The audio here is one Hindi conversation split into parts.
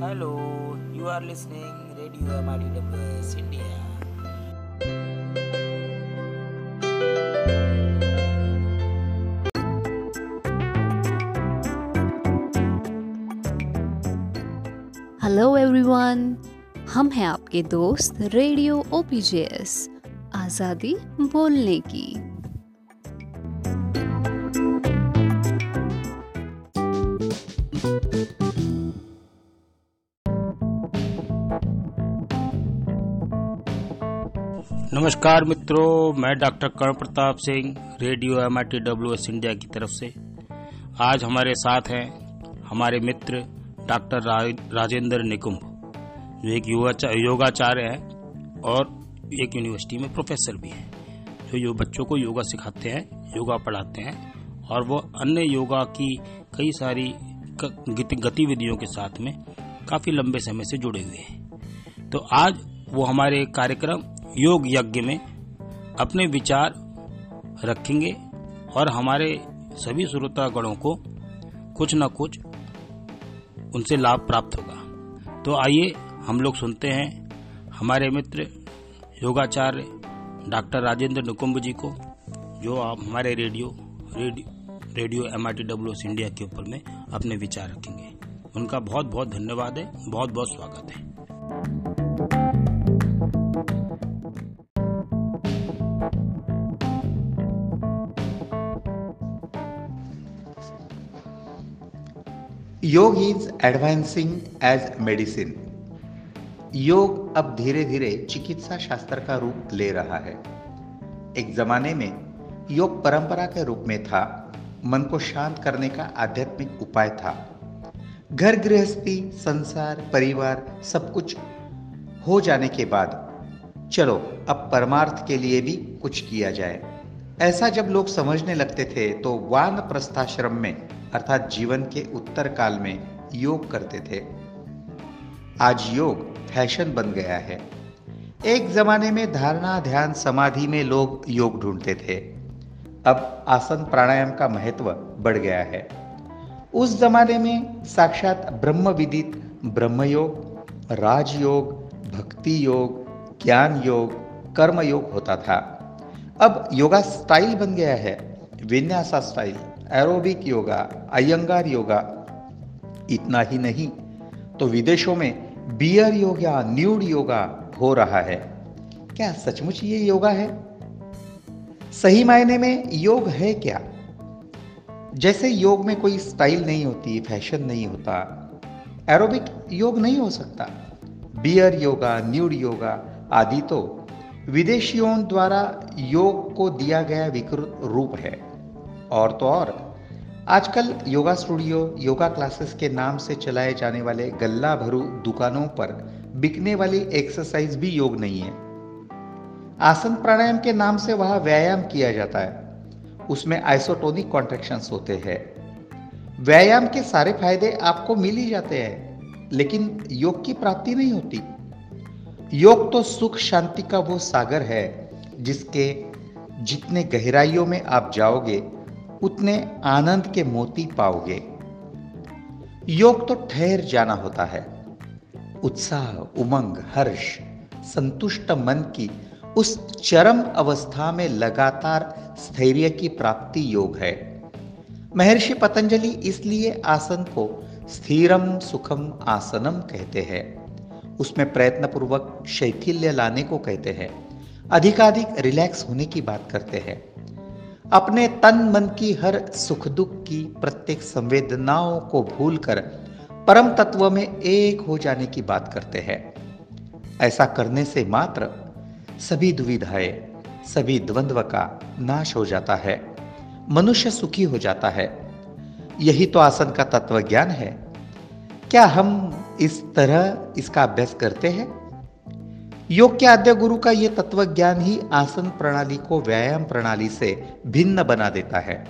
Hello you are listening radio MRWS India hello everyone हम हैं आपके दोस्त रेडियो ओपीजेएस आज़ादी बोलने की। नमस्कार मित्रों, मैं doctor Karn Pratap Singh, radio M I W S India की तरफ़ से। आज हमारे साथ हैं हमारे मित्र डॉक्टर राजेंद्र निकुंभ, जो एक योगा योगाचार्य हैं और एक यूनिवर्सिटी में प्रोफेसर भी हैं, जो यो, बच्चों को योगा सिखाते हैं, योगा पढ़ाते हैं और वो अन्य योगा की कई सारी गतिविधियों के साथ में काफ़ी लंबे समय से जुड़े हुए हैं। तो आज वो हमारे कार्यक्रम योग यज्ञ में अपने विचार रखेंगे और हमारे सभी श्रोतागणों को कुछ न कुछ उनसे लाभ प्राप्त होगा। तो आइए हम लोग सुनते हैं हमारे मित्र योगाचार्य डॉक्टर राजेंद्र नुकुंभ जी को, जो आप हमारे radio radio radio M R T W India के ऊपर में अपने विचार रखेंगे। उनका बहुत बहुत धन्यवाद है बहुत बहुत स्वागत है। योग इज़ एडवांसिंग एज मेडिसिन योग अब धीरे धीरे चिकित्सा शास्त्र का रूप ले रहा है। एक जमाने में योग परंपरा के रूप में था, मन को शांत करने का आध्यात्मिक उपाय था। घर गृहस्थी, संसार, परिवार सब कुछ हो जाने के बाद, चलो अब परमार्थ के लिए भी कुछ किया जाए। ऐसा जब लोग समझने लगते थे तो वान प्रस्थाश्रम में अर्थात जीवन के उत्तर काल में योग करते थे। आज योग फ़ैशन बन गया है। एक जमाने में धारणा, ध्यान, समाधि में लोग योग ढूंढते थे। अब आसन प्राणायाम का महत्व बढ़ गया है। उस जमाने में साक्षात ब्रह्म विदित ब्रह्मयोग, राजयोग भक्ति योग ज्ञान योग कर्म योग होता था। अब योगा स्टाइल बन गया है vinyasa style aerobic yoga Iyengar yoga इतना ही नहीं तो विदेशों में बियर योगा न्यूड योगा हो रहा है। क्या सचमुच ये योगा है? सही मायने में योग है क्या? जैसे योग में कोई स्टाइल नहीं होती फ़ैशन नहीं होता एरोबिक योग नहीं हो सकता। बियर योगा न्यूड योगा आदि तो विदेशियों द्वारा योग को दिया गया विकृत रूप है। और तो और। आजकल योगा स्टूडियो, योगा क्लासेस के नाम से चलाए जाने वाले गल्ला भरू दुकानों पर बिकने वाली एक्सरसाइज भी योग नहीं है। आसन प्राणायाम के नाम से वहाँ व्यायाम किया जाता है। उसमें आइसोटोनिक कॉन्ट्रेक्शंस होते हैं। व्यायाम के सारे फ़ायदे आपको मिल ही जाते हैं, लेकिन योग की प्राप्ति नहीं होती। योग तो सुख, शांति का वो सागर है जिसके जितने गहराइयों में आप जाओगे उतने आनंद के मोती पाओगे। योग तो ठहर जाना होता है। उत्साह, उमंग, हर्ष, संतुष्ट मन की उस चरम अवस्था में लगातार स्थैर्य की प्राप्ति योग है। महर्षि पतंजलि इसलिए आसन को स्थिरम सुखम आसनम कहते हैं। उसमें प्रयत्न पूर्वक शैथिल्य लाने को कहते हैं। अधिकाधिक रिलैक्स होने की बात करते हैं। अपने तन मन की हर सुख दुख की प्रत्येक संवेदनाओं को भूलकर परम तत्व में एक हो जाने की बात करते हैं। ऐसा करने से मात्र सभी दुविधाएँ, सभी द्वंद्व का नाश हो जाता है, मनुष्य सुखी हो जाता है। यही तो आसन का तत्व ज्ञान है। क्या हम इस तरह इसका अभ्यास करते हैं? योग के आद्य गुरु का यह तत्व ज्ञान ही आसन प्रणाली को व्यायाम प्रणाली से भिन्न बना देता है।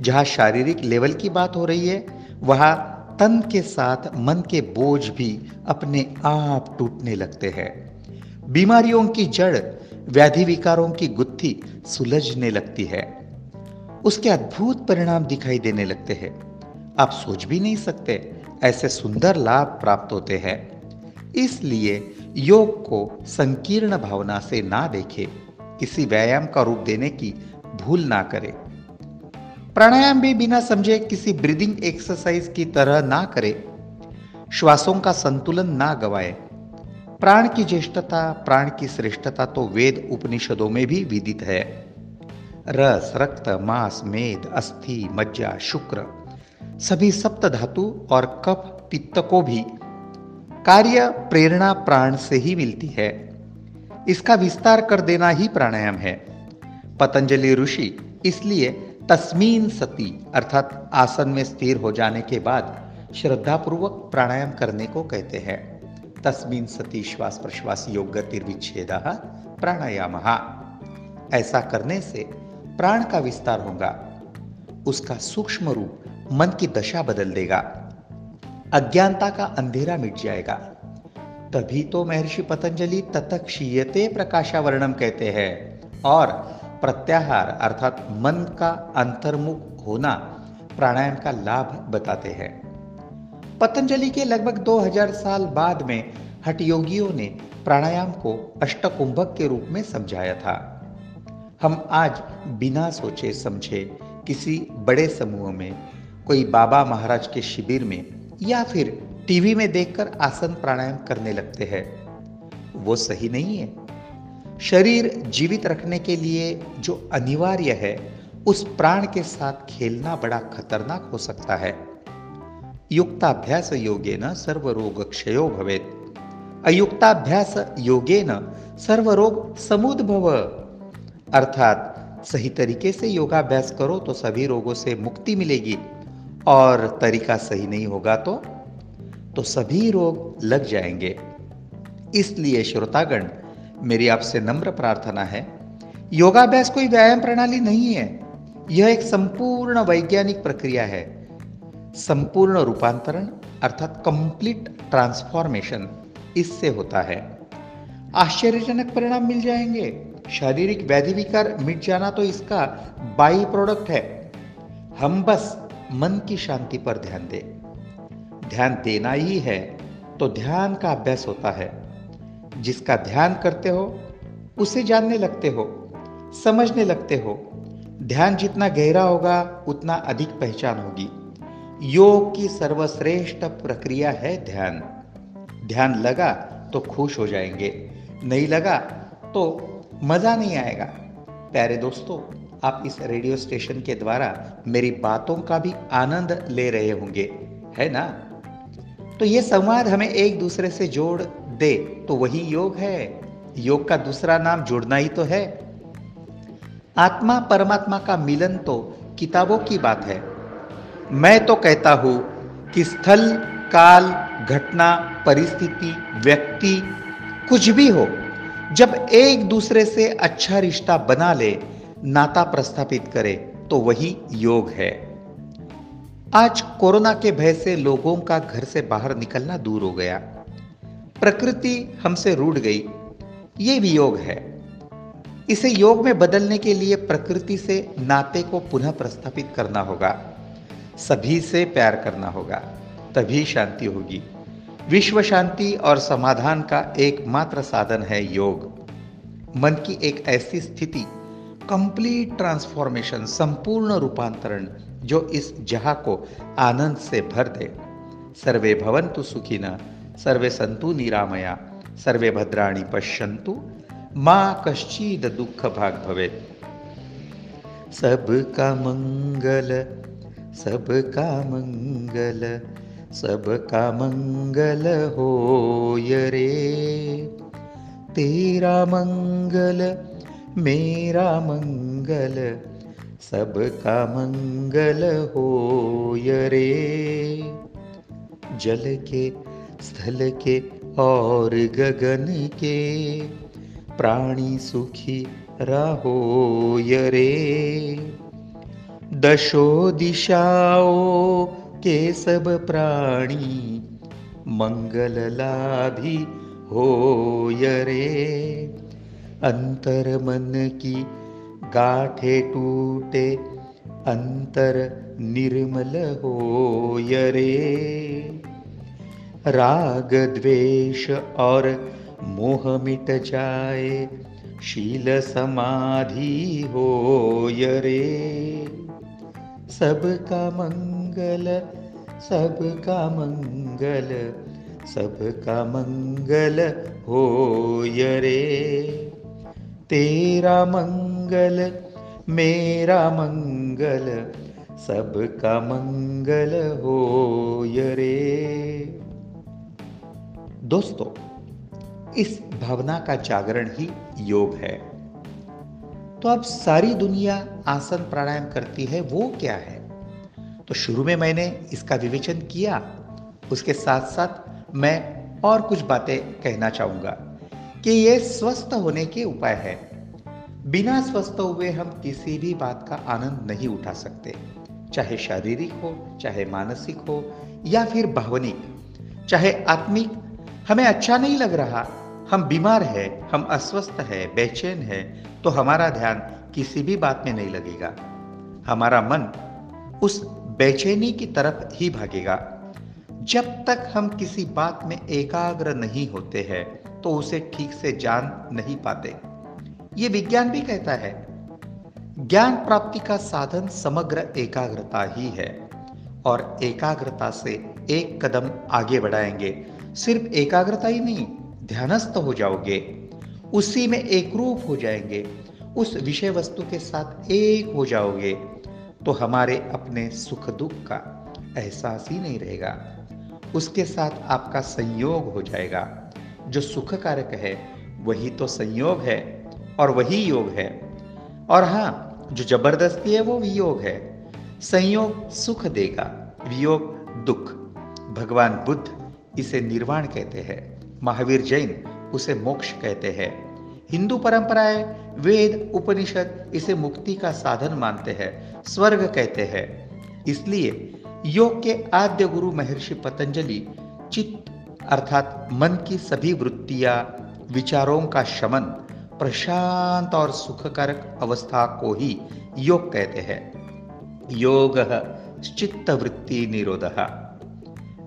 जहाँ शारीरिक लेवल की बात हो रही है, वहाँ तन के साथ मन के बोझ भी अपने आप टूटने लगते हैं। बीमारियों की जड़, व्याधि विकारों की गुत्थी सुलझने लगती है। उसके अद्भुत परिणाम दिखाई देने लगते हैं। आप सोच भी नहीं सकते, ऐसे सुंदर लाभ प्राप्त होते हैं। इसलिए योग को संकीर्ण भावना से ना देखे किसी व्यायाम का रूप देने की भूल ना करे। प्राणायाम भी बिना समझे किसी ब्रीदिंग एक्सरसाइज की तरह ना करे। श्वासों का संतुलन ना गवाए। प्राण की ज्येष्ठता, प्राण की श्रेष्ठता तो वेद उपनिषदों में भी विदित है। रस, रक्त, मांस, मेद, अस्थि, मज्जा, शुक्र, सभी सप्त धातु और कफ, पित्त को भी कार्य प्रेरणा प्राण से ही मिलती है। इसका विस्तार कर देना ही प्राणायाम है। पतंजलि ऋषि इसलिए तस्मीन सती अर्थात आसन में स्थिर हो जाने के बाद श्रद्धापूर्वक प्राणायाम करने को कहते हैं। तस्मीन सती श्वास प्रश्वास योग गतिर्विच्छेद प्राणायाम। ऐसा करने से प्राण का विस्तार होगा। उसका सूक्ष्म रूप मन की दशा बदल देगा। अज्ञानता का अंधेरा मिट जाएगा। तभी तो महर्षि पतंजलि ततक्षीयते प्रकाशावर्णम कहते हैं और प्रत्याहार अर्थात मन का अंतर्मुख होना प्राणायाम का लाभ बताते हैं। पतंजलि के लगभग 2000 साल बाद में हट योगियों ने प्राणायाम को अष्टकुंभक के रूप में समझाया था। हम आज बिना सोचे समझे किसी बड़े समूह में कोई बाबा महाराज के शिविर में या फिर टीवी में देखकर आसन प्राणायाम करने लगते हैं। वो सही नहीं है। शरीर जीवित रखने के लिए जो अनिवार्य है, उस प्राण के साथ खेलना बड़ा खतरनाक हो सकता है। युक्ताभ्यास योगेन सर्वरोग क्षयो भवेत। अयुक्ताभ्यास योगे न योगेन सर्वरोग समुद्भव। अर्थात सही तरीके से योगाभ्यास करो तो सभी रोगों से मुक्ति मिलेगी। और तरीका सही नहीं होगा तो तो सभी रोग लग जाएँगे। इसलिए श्रोतागण, मेरी आपसे नम्र प्रार्थना है, योगाभ्यास कोई व्यायाम प्रणाली नहीं है। यह एक संपूर्ण वैज्ञानिक प्रक्रिया है। संपूर्ण रूपांतरण अर्थात कंप्लीट ट्रांसफॉर्मेशन इससे होता है। आश्चर्यजनक परिणाम मिल जाएँगे। शारीरिक व्याधि विकार मिट जाना तो इसका बाई प्रोडक्ट है। हम बस मन की शांति पर ध्यान दे। ध्यान देना ही है तो ध्यान का अभ्यास होता है। जिसका ध्यान करते हो, उसे जानने लगते हो, समझने लगते हो। ध्यान जितना गहरा होगा, उतना अधिक पहचान होगी। योग की सर्वश्रेष्ठ प्रक्रिया है ध्यान। ध्यान लगा तो खुश हो जाएँगे। नहीं लगा तो मज़ा नहीं आएगा। प्यारे दोस्तों आप इस रेडियो स्टेशन के द्वारा मेरी बातों का भी आनंद ले रहे होंगे, है ना? तो ये संवाद हमें एक दूसरे से जोड़ दे तो वही योग है। योग का दूसरा नाम जुड़ना ही तो है। आत्मा परमात्मा का मिलन तो किताबों की बात है। मैं तो कहता हूँ कि स्थल, काल, घटना, परिस्थिति, व्यक्ति, कुछ भी हो, जब एक दूसरे से अच्छा रिश्ता बना ले नाता प्रस्थापित करे तो वही योग है। आज कोरोना के भय से लोगों का घर से बाहर निकलना दूर हो गया। प्रकृति हमसे रूठ गई। ये भी योग है। इसे योग में बदलने के लिए प्रकृति से नाते को पुनः प्रस्थापित करना होगा। सभी से प्यार करना होगा। तभी शांति होगी। विश्व शांति और समाधान का एकमात्र साधन है योग। मन की एक ऐसी स्थिति कंप्लीट ट्रांसफॉर्मेशन संपूर्ण रूपांतरण जो इस जहा को आनंद से भर दे। सर्वे भवंतु सुखिन, सर्वे संतु निरामया, सर्वे भद्राणी पश्यंतु माँ कश्चिद दुख भाग भवे सबका मंगल सबका मंगल सबका मंगल हो रे। तेरा मंगल मेरा मंगल, सबका मंगल हो रे। जल के, स्थल के और गगन के प्राणी सुखी रहो रे। दशो दिशाओं के सब प्राणी मंगल लाभी हो रे। अंतर मन की गाठे टूटे, अंतर निर्मल हो रे। राग द्वेष और मोह मिट जाए, शील समाधि हो रे। सबका मंगल सबका मंगल सबका मंगल हो रे। तेरा मंगल, मेरा मंगल, सबका मंगल हो रे। दोस्तों, इस भावना का जागरण ही योग है। तो अब सारी दुनिया आसन प्राणायाम करती है, वो क्या है? तो शुरू में मैंने इसका विवेचन किया, उसके साथ साथ मैं और कुछ बातें कहना चाहूँगा। कि ये स्वस्थ होने के उपाय है। बिना स्वस्थ हुए हम किसी भी बात का आनंद नहीं उठा सकते। चाहे शारीरिक हो, चाहे मानसिक हो, या फिर भावनिक। चाहे आत्मिक। हमें अच्छा नहीं लग रहा। हम बीमार है, हम अस्वस्थ है, बेचैन है तो हमारा ध्यान किसी भी बात में नहीं लगेगा। हमारा मन उस बेचैनी की तरफ़ ही भागेगा। जब तक हम किसी बात में एकाग्र नहीं होते हैं तो उसे ठीक से जान नहीं पाते। ये विज्ञान भी कहता है, ज्ञान प्राप्ति का साधन समग्र एकाग्रता ही है और एकाग्रता से एक कदम आगे बढ़ाएँगे। सिर्फ़ एकाग्रता ही नहीं, ध्यानस्थ हो जाओगे, उसी में एक रूप हो जाएँगे, उस विषय वस्तु के साथ एक हो जाओगे तो हमारे अपने सुख दुख का एहसास ही नहीं रहेगा, उसके साथ आपका संयोग हो जाएगा। जो सुख कारक है, वही तो संयोग है और वही योग है। और हाँ जो ज़बरदस्ती है, वो वियोग है। संयोग सुख देगा, वियोग दुख। भगवान बुद्ध इसे निर्वाण कहते हैं, महावीर जैन उसे मोक्ष कहते हैं। हिंदू परंपराएँ, वेद, उपनिषद इसे मुक्ति का साधन मानते हैं, स्वर्ग कहते हैं। इसलिए योग के आद्य गुरु महर्षि पतंजलि चित्त अर्थात मन की सभी वृत्तियाँ, विचारों का शमन प्रशांत और सुखकारक अवस्था को ही योग कहते हैं। योग चित्त वृत्ति निरोध।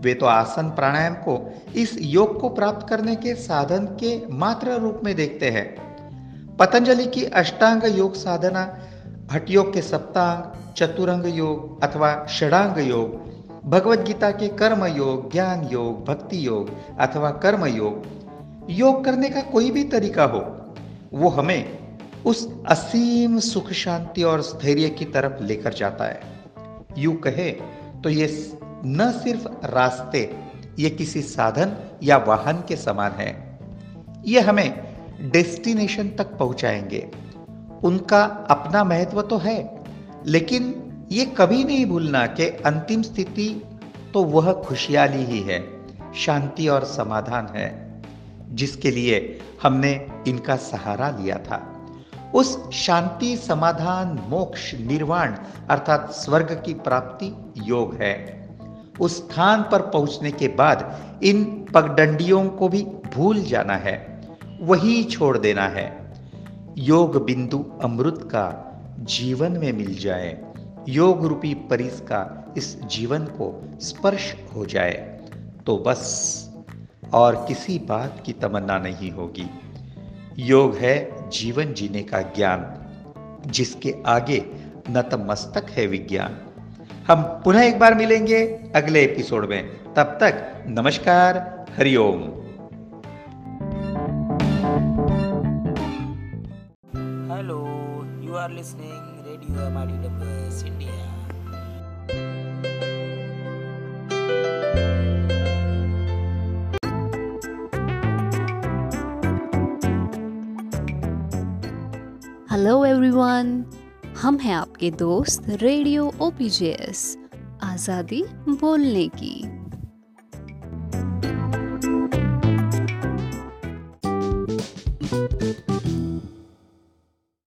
वे तो आसन प्राणायाम को इस योग को प्राप्त करने के साधन के मात्र रूप में देखते हैं। पतंजलि की अष्टांग योग साधना हट योग के सप्तांग, चतुरंग योग अथवा षडांग योग भगवत गीता के कर्म योग, ज्ञान योग, भक्ति योग अथवा कर्म योग योग करने का कोई भी तरीका हो, वो हमें उस असीम सुख शांति और स्थैर्य की तरफ़ लेकर जाता है। यू कहे तो ये न सिर्फ़ रास्ते, ये किसी साधन या वाहन के समान है। ये हमें डेस्टिनेशन तक पहुंचाएँगे। उनका अपना महत्व तो है, लेकिन ये कभी नहीं भूलना कि अंतिम स्थिति तो वह खुशहाली ही है, शांति और समाधान है, जिसके लिए हमने इनका सहारा लिया था। उस शांति, समाधान, मोक्ष, निर्वाण अर्थात स्वर्ग की प्राप्ति योग है। उस स्थान पर पहुँचने के बाद इन पगडंडियों को भी भूल जाना है, वही छोड़ देना है। योग बिंदु अमृत का जीवन में मिल जाए। योग रूपी परिस का इस जीवन को स्पर्श हो जाए तो बस और किसी बात की तमन्ना नहीं होगी। योग है जीवन जीने का ज्ञान, जिसके आगे नतमस्तक है विज्ञान। हम पुनः एक बार मिलेंगे अगले एपिसोड में। तब तक नमस्कार Hariom hello you are listening hello everyone हम हैं आपके दोस्त रेडियो ओपीजेएस आज़ादी बोलने की।